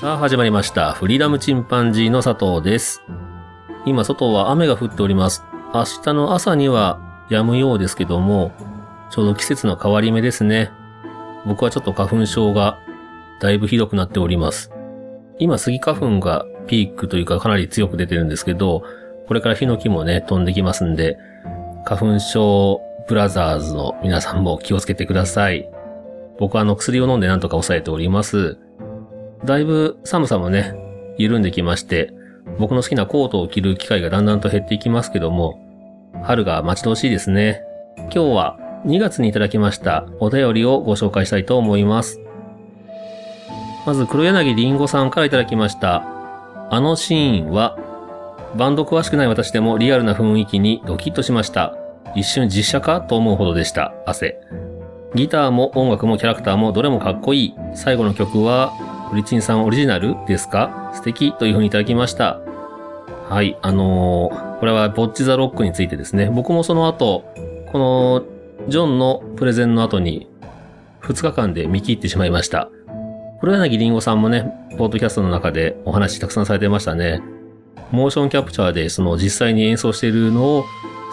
さあ始まりました。フリーダムチンパンジーの佐藤です。今外は雨が降っております。明日の朝には止むようですけども、ちょうど季節の変わり目ですね。僕はちょっと花粉症がだいぶひどくなっております。今スギ花粉がピークというかかなり強く出てるんですけど、これからヒノキもね、飛んできますんで、花粉症ブラザーズの皆さんも気をつけてください。僕はあの薬を飲んでなんとか抑えております。だいぶ寒さもね、緩んできまして、僕の好きなコートを着る機会がだんだんと減っていきますけども、春が待ち遠しいですね。今日は2月にいただきましたお便りをご紹介したいと思います。まず黒柳りんごさんからいただきました。あのシーンは、バンド詳しくない私でもリアルな雰囲気にドキッとしました。一瞬実写かと思うほどでした。汗。ギターも音楽もキャラクターもどれもかっこいい。最後の曲はフリチンさんオリジナルですか？素敵というふうにいただきました。はい、あのーこれはボッチザロックについてですね。僕もその後、このジョンのプレゼンの後に2日間で見切ってしまいました。黒柳りんごさんもね、ポッドキャストの中でお話たくさんされてましたね。モーションキャプチャーでその実際に演奏しているのを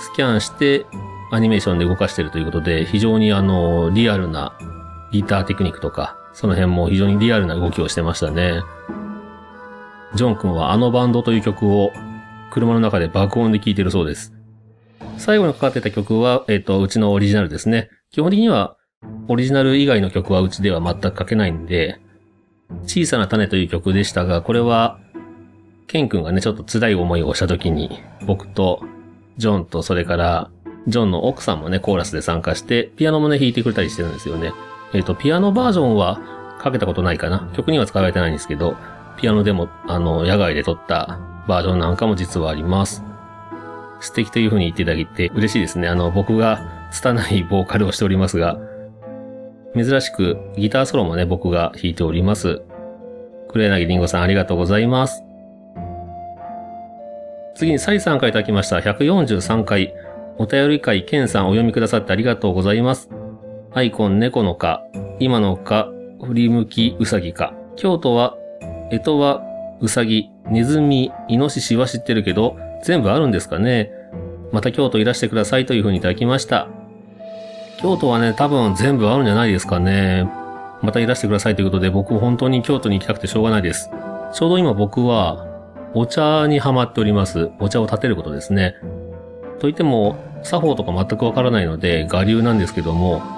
スキャンしてアニメーションで動かしているということで、非常にあの、リアルなギターテクニックとか、その辺も非常にリアルな動きをしてましたね。ジョン君はあのバンドという曲を車の中で爆音で聴いてるそうです。最後にかかってた曲は、えっ、と、うちのオリジナルですね。基本的には、オリジナル以外の曲はうちでは全く書けないんで、小さな種という曲でしたが、これは、ケン君がね、ちょっと辛い思いをした時に、僕と、ジョンと、それから、ジョンの奥さんもね、コーラスで参加して、ピアノもね、弾いてくれたりしてるんですよね。えっ、と、ピアノバージョンはかけたことないかな。曲には使われてないんですけど、ピアノでも、あの、野外で撮ったバージョンなんかも実はあります。素敵という風に言っていただいて嬉しいですね。あの、僕が拙いボーカルをしておりますが、珍しくギターソロもね、僕が弾いております。黒柳りんごさんありがとうございます。次にサイさんからいただきました143回、お便り会ケンさんお読みくださってありがとうございます。アイコン猫のか、今のか、振り向きうさぎか。京都は、干支はうさぎ、ネズミ、イノシシは知ってるけど、全部あるんですかねまた京都いらしてくださいという風にいただきました。京都はね、多分全部あるんじゃないですかね。またいらしてくださいということで、僕本当に京都に行きたくてしょうがないです。ちょうど今僕は、お茶にハマっております。お茶を立てることですね。といっても、作法とか全くわからないので、我流なんですけども、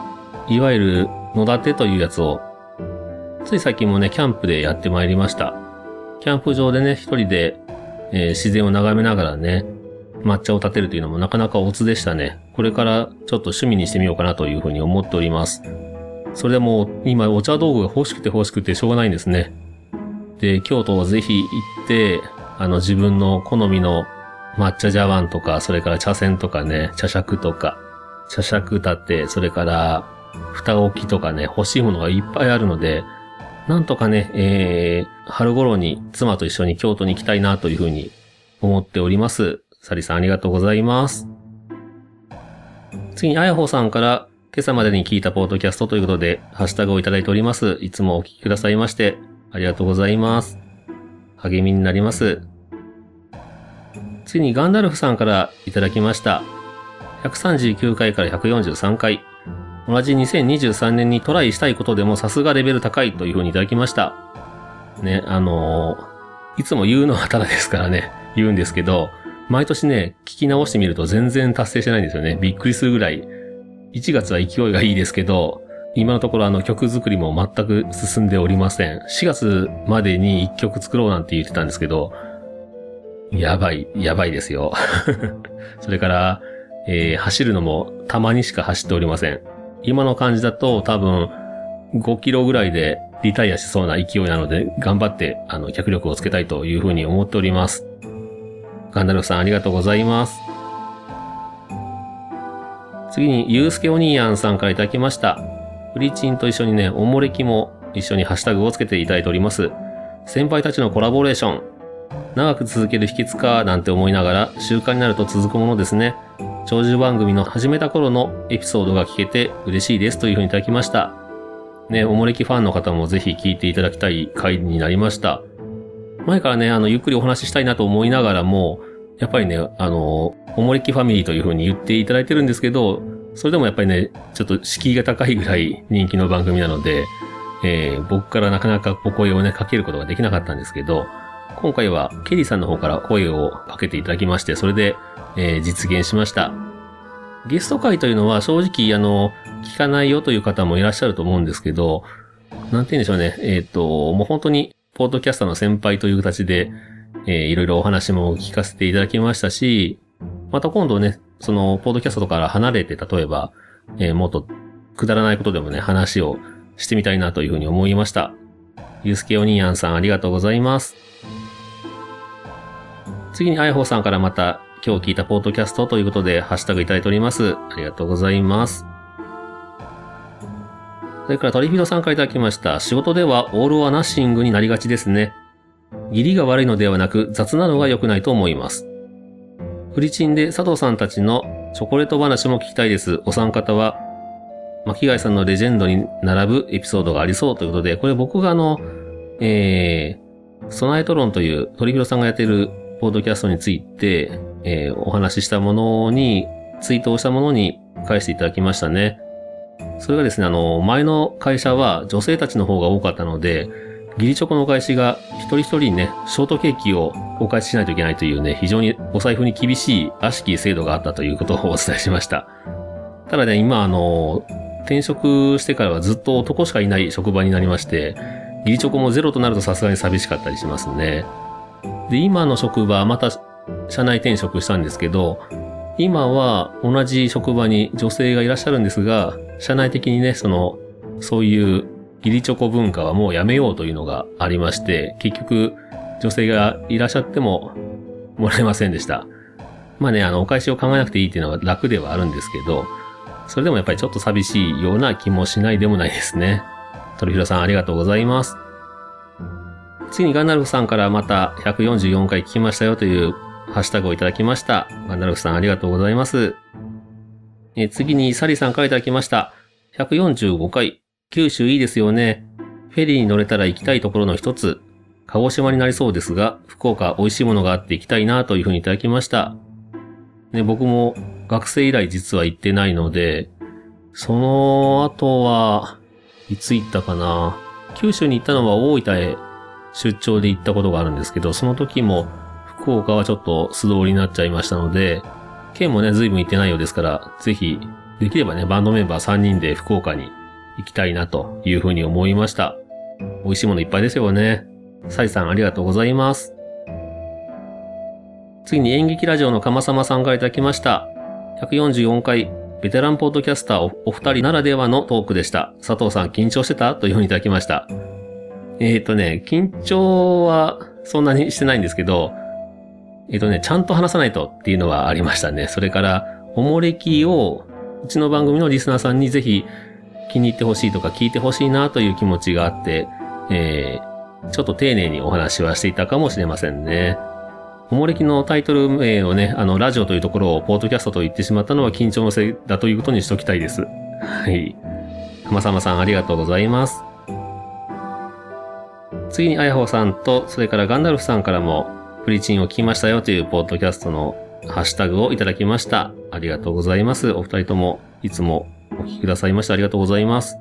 いわゆる野立てというやつを、つい最近もね、キャンプでやってまいりました。キャンプ場でね、一人で、えー自然を眺めながらね、抹茶を立てるというのもなかなかオツでしたね。これからちょっと趣味にしてみようかなというふうに思っております。それでも今お茶道具が欲しくて欲しくてしょうがないんですね。で、京都をぜひ行って、あの自分の好みの抹茶茶碗とか、それから茶筅とかね、茶杓とか、茶杓立て、それから蓋置きとかね、欲しいものがいっぱいあるので、なんとかね、えー、春頃に妻と一緒に京都に行きたいなというふうに思っております。サリさんありがとうございます。次に、あやほさんから、今朝までに聞いたポートキャストということで、ハッシュタグをいただいております。いつもお聞きくださいまして、ありがとうございます。励みになります。次に、ガンダルフさんからいただきました。139回から143回。同じ2023年にトライしたいことでもさすがレベル高いというふうにいただきました。ね、あのーいつも言うのはただですからね、言うんですけど、毎年ね、聞き直してみると全然達成してないんですよね。びっくりするぐらい。1月は勢いがいいですけど、今のところあの曲作りも全く進んでおりません。4月までに1曲作ろうなんて言ってたんですけど、やばい、やばいですよ。それから、えー走るのもたまにしか走っておりません。今の感じだと多分、5キロぐらいでリタイアしそうな勢いなので、頑張って、あの、脚力をつけたいというふうに思っております。ガンダルフさんありがとうございます。次に、ゆうすけお兄やんさんからいただきました。フリチンと一緒にね、おもれきも一緒にハッシュタグをつけていただいております。先輩たちのコラボレーション。長く続ける秘訣かなんて思いながら習慣になると続くものですね。長寿番組の始めた頃のエピソードが聞けて嬉しいですというふうにいただきました。ね、おもれきファンの方もぜひ聞いていただきたい回になりました。前からね、あの、ゆっくりお話ししたいなと思いながらも、やっぱりね、あの、おもれきファミリーというふうに言っていただいてるんですけど、それでもやっぱりね、ちょっと敷居が高いぐらい人気の番組なので、えー僕からなかなかお声をね、かけることができなかったんですけど、今回はケリーさんの方から声をかけていただきまして、それで、えー実現しました。ゲスト会というのは正直、あの、聞かないよという方もいらっしゃると思うんですけど、なんて言うんでしょうね。えっ、と、もう本当に、ポッドキャスターの先輩という形で、えーいろいろお話も聞かせていただきましたし、また今度ね、その、ポッドキャストから離れて、例えば、えーもっと、くだらないことでもね、話をしてみたいなというふうに思いました。ゆうすけお兄やんさんありがとうございます。次にあやほさんからまた今日聞いたポッドキャストということでハッシュタグいただいております。ありがとうございます。それからトリフィドさんからいただきました。仕事ではオールオアナッシングになりがちですね。義理が悪いのではなく雑なのが良くないと思います。フリチンで佐藤さんたちのチョコレート話も聞きたいです。お三方は巻貝さんのレジェンドに並ぶエピソードがありそうということで、これ僕があの、えー、ソナエトロンという鳥広さんがやっているポッドキャストについて、えーお話ししたものに、ツイートをしたものに返していただきましたね。それがですね、あの、前の会社は女性たちの方が多かったので、義理チョコのお返しが一人一人にね、ショートケーキをお返ししないといけないというね、非常にお財布に厳しい悪しき制度があったということをお伝えしました。ただね、今あの、転職してからはずっと男しかいない職場になりまして、義理チョコもゼロとなるとさすがに寂しかったりしますね。で、今の職場、また社内転職したんですけど、今は同じ職場に女性がいらっしゃるんですが、社内的にね、その、そういう義理チョコ文化はもうやめようというのがありまして、結局、女性がいらっしゃっても、もらえませんでした。まあね、あの、お返しを考えなくていいっていうのは楽ではあるんですけど、それでもやっぱりちょっと寂しいような気もしないでもないですね。鳥広さんありがとうございます。次にガンダルフさんからまた144回聞きましたよというハッシュタグをいただきました。ガンダルフさんありがとうございます。え次にサリさんからいただきました。145回。九州いいですよね。フェリーに乗れたら行きたいところの一つ。鹿児島になりそうですが、福岡美味しいものがあって行きたいなというふうにいただきました。ね、僕も学生以来実は行ってないので、その後は、いつ行ったかな。九州に行ったのは大分へ出張で行ったことがあるんですけど、その時も福岡はちょっと素通りになっちゃいましたので、県もね、随分行ってないようですから、ぜひ、できればね、バンドメンバー3人で福岡に行きたいなというふうに思いました。美味しいものいっぱいですよね。サイさんありがとうございます。次に演劇ラジオのかまさまさんからいただきました。144回、ベテランポッドキャスターおお二人ならではのトークでした。佐藤さん緊張してた？というふうにいただきました。えっ、とね、緊張はそんなにしてないんですけど、えっ、とね、ちゃんと話さないとっていうのはありましたね。それから、おもれきを、うちの番組のリスナーさんにぜひ気に入ってほしいとか聞いてほしいなという気持ちがあって、えーちょっと丁寧にお話はしていたかもしれませんね。おもれきのタイトル名をね、あの、ラジオというところをポートキャストと言ってしまったのは緊張のせいだということにしときたいです。はい。浜様さんありがとうございます。次にあやほさんと、それからガンダルフさんからも、プリチンを聞きましたよというポッドキャストのハッシュタグをいただきました。ありがとうございます。お二人ともいつもお聞きくださいましてありがとうございます。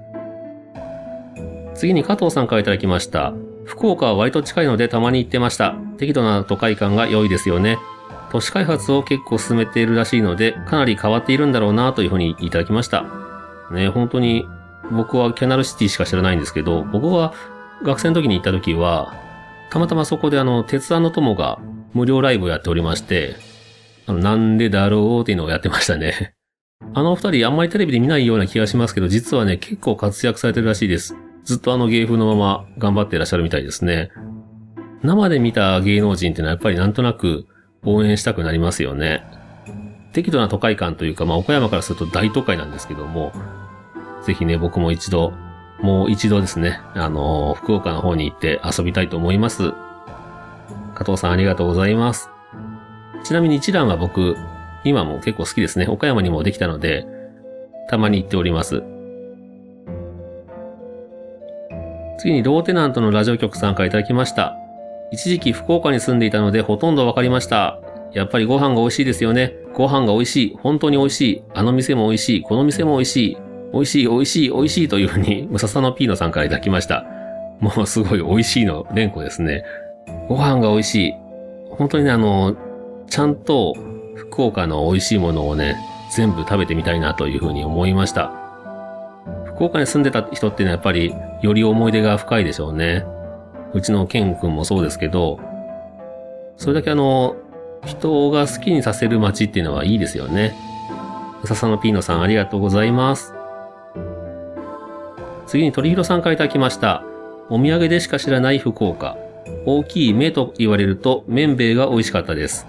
次に加藤さんからいただきました。福岡は割と近いのでたまに行ってました。適度な都会感が良いですよね。都市開発を結構進めているらしいので、かなり変わっているんだろうなというふうにいただきました。ね、本当に僕はキャナルシティしか知らないんですけど、僕は学生の時に行った時は、たまたまそこであの、鉄腕の友が無料ライブをやっておりまして、あの、なんでだろうっていうのをやってましたね。あの二人あんまりテレビで見ないような気がしますけど、実はね、結構活躍されてるらしいです。ずっとあの芸風のまま頑張ってらっしゃるみたいですね。生で見た芸能人ってのはやっぱりなんとなく応援したくなりますよね。適度な都会感というか、まあ岡山からすると大都会なんですけども、ぜひね、僕も一度、もう一度ですね、あの、福岡の方に行って遊びたいと思います。加藤さんありがとうございます。ちなみに一蘭は僕、今も結構好きですね。岡山にもできたので、たまに行っております。次にローテナントのラジオ局さんからいただきました。一時期福岡に住んでいたのでほとんどわかりました。やっぱりご飯が美味しいですよね。ご飯が美味しい。本当に美味しい。あの店も美味しい。この店も美味しい。美味しい、美味しい、美味しいというふうに、ムササノピーノさんからいただきました。もうすごい美味しいの連呼ですね。ご飯が美味しい。本当にね、あの、ちゃんと福岡の美味しいものをね、全部食べてみたいなというふうに思いました。福岡に住んでた人っていうのはやっぱりより思い出が深いでしょうね。うちのケン君もそうですけど、それだけあの、人が好きにさせる街っていうのはいいですよね。笹野ピーノさんありがとうございます。次に鳥広さんからいただきました。お土産でしか知らない福岡。大きい目と言われると麺兵衛が美味しかったです。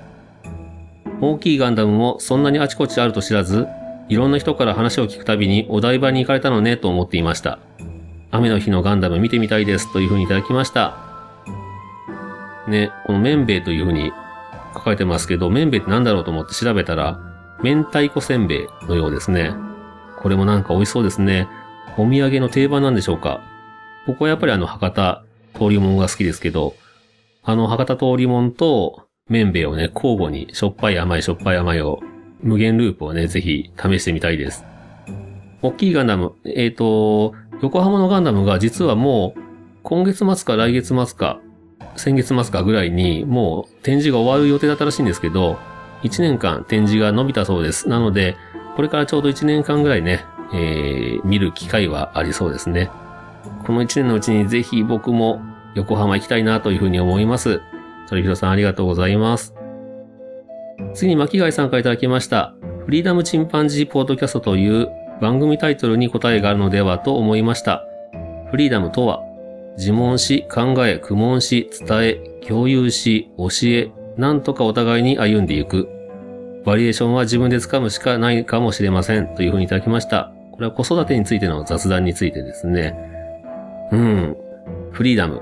大きいガンダムもそんなにあちこちあると知らず、いろんな人から話を聞くたびにお台場に行かれたのねと思っていました。雨の日のガンダム見てみたいですというふうにいただきました。ね、この麺兵衛というふうに書かれてますけど、麺兵衛って何だろうと思って調べたら、明太子せんべいのようですね。これもなんか美味しそうですね。お土産の定番なんでしょうか？僕はやっぱりあの博多通りもんが好きですけど、あの博多通りもんと麺兵衛をね、交互にしょっぱい甘いしょっぱい甘いを、無限ループをね、ぜひ試してみたいです。大きいガンダム、えっ、ー、と、横浜のガンダムが実はもう、今月末か来月末か、先月末かぐらいに、もう展示が終わる予定だったらしいんですけど、1年間展示が伸びたそうです。なので、これからちょうど1年間ぐらいね、えー、見る機会はありそうですね。この1年のうちにぜひ僕も横浜行きたいなというふうに思います。鳥広さんありがとうございます。次に巻貝さんからいただきました。フリーダムチンパンジーポートキャストという番組タイトルに答えがあるのではと思いました。フリーダムとは、自問し、考え、苦問し、伝え、共有し、教え、なんとかお互いに歩んでいく。バリエーションは自分で掴むしかないかもしれません。というふうにいただきました。これは子育てについての雑談についてですね。うん。フリーダム。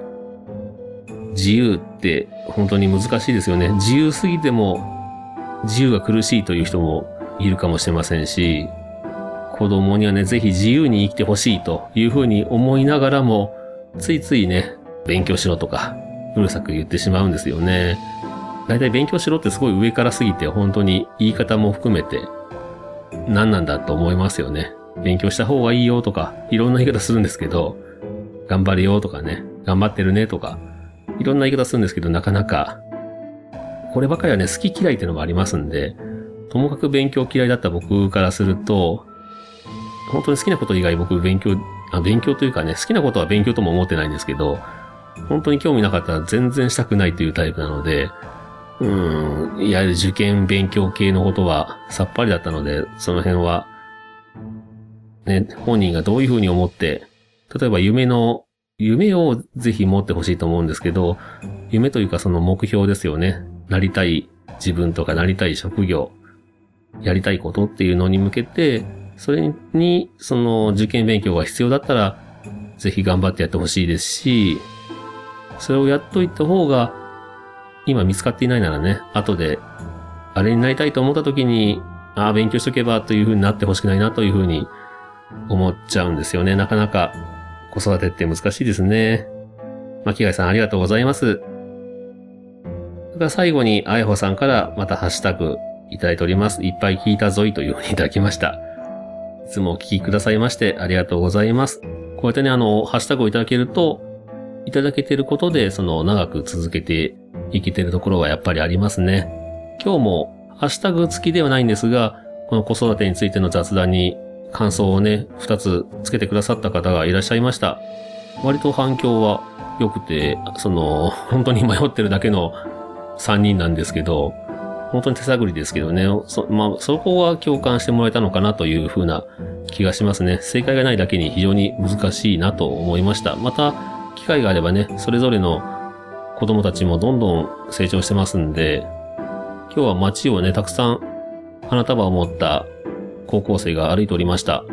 自由って本当に難しいですよね。自由すぎても自由が苦しいという人もいるかもしれませんし、子供にはね、ぜひ自由に生きてほしいというふうに思いながらも、ついついね、勉強しろとか、うるさく言ってしまうんですよね。だいたい勉強しろってすごい上からすぎて、本当に言い方も含めて、何なんだと思いますよね。勉強した方がいいよとか、いろんな言い方するんですけど、頑張れよとかね、頑張ってるねとか、いろんな言い方するんですけど、なかなか、こればかりはね、好き嫌いっていうのもありますんで、ともかく勉強嫌いだった僕からすると、本当に好きなこと以外僕勉強、あ勉強というかね、好きなことは勉強とも思ってないんですけど、本当に興味なかったら全然したくないというタイプなので、うん、いわゆる受験勉強系のことはさっぱりだったので、その辺は、ね、本人がどういうふうに思って、例えば夢の、夢をぜひ持ってほしいと思うんですけど、夢というかその目標ですよね。なりたい自分とかなりたい職業、やりたいことっていうのに向けて、それに、その受験勉強が必要だったら、ぜひ頑張ってやってほしいですし、それをやっといた方が、今見つかっていないならね、後で、あれになりたいと思った時に、ああ、勉強しとけばという風になってほしくないなという風に思っちゃうんですよね。なかなか子育てって難しいですね。巻貝さんありがとうございます。それから最後に、あやほさんからまたハッシュタグいただいております。いっぱい聞いたぞいというふうにいただきました。いつもお聞きくださいましてありがとうございます。こうやってね、あの、ハッシュタグをいただけると、いただけてることで、その、長く続けていけてるところはやっぱりありますね。今日も、ハッシュタグ付きではないんですが、この子育てについての雑談に感想をね、二つつけてくださった方がいらっしゃいました。割と反響は良くて、その、本当に迷ってるだけの3人なんですけど、本当に手探りですけどね、そ,、まあ、そこは共感してもらえたのかなというふうな気がしますね。正解がないだけに非常に難しいなと思いました。また、機会があればね、それぞれの子供たちもどんどん成長してますんで、今日は街をね、たくさん花束を持った高校生が歩いておりました。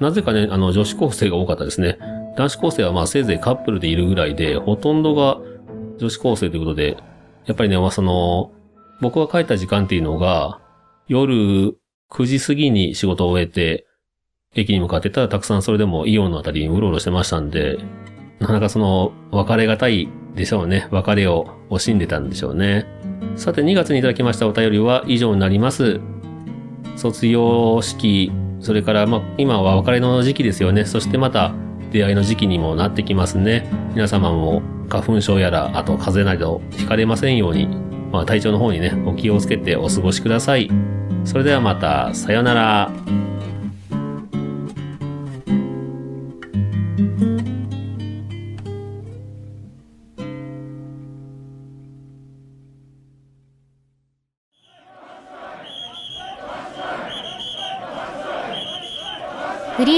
なぜかね、あの、女子高生が多かったですね。男子高生はまあせいぜいカップルでいるぐらいで、ほとんどが女子高生ということで、やっぱりね、まあその、僕が帰った時間っていうのが、夜9時過ぎに仕事を終えて、駅に向かってたらたくさんそれでもイオンのあたりにうろうろしてましたんで、なかなかその、別れがたいでしょうね。別れを惜しんでたんでしょうね。さて、2月にいただきましたお便りは以上になります。卒業式、それから、まあ、今は別れの時期ですよね。そしてまた、出会いの時期にもなってきますね。皆様も花粉症やら、あと風邪などひかれませんように、まあ、体調の方にね、お気をつけてお過ごしください。それではまた、さようなら。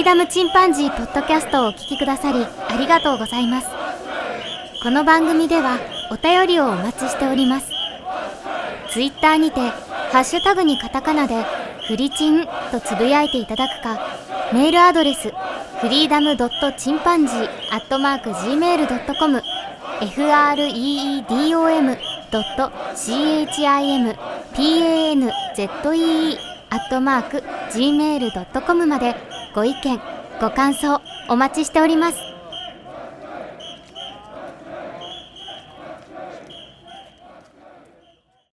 ダムチンパンジーポッドキャストをお聞きくださりありがとうございます。この番組ではお便りをお待ちしております。ツイッターにて、ハッシュタグにカタカナで、フリチンとつぶやいていただくか、メールアドレス、フリーダムドットチンパンジーアットマーク Gmail.com、freedom ドット chimpanzee アットマーク gmail.com までご意見、ご感想お待ちしております。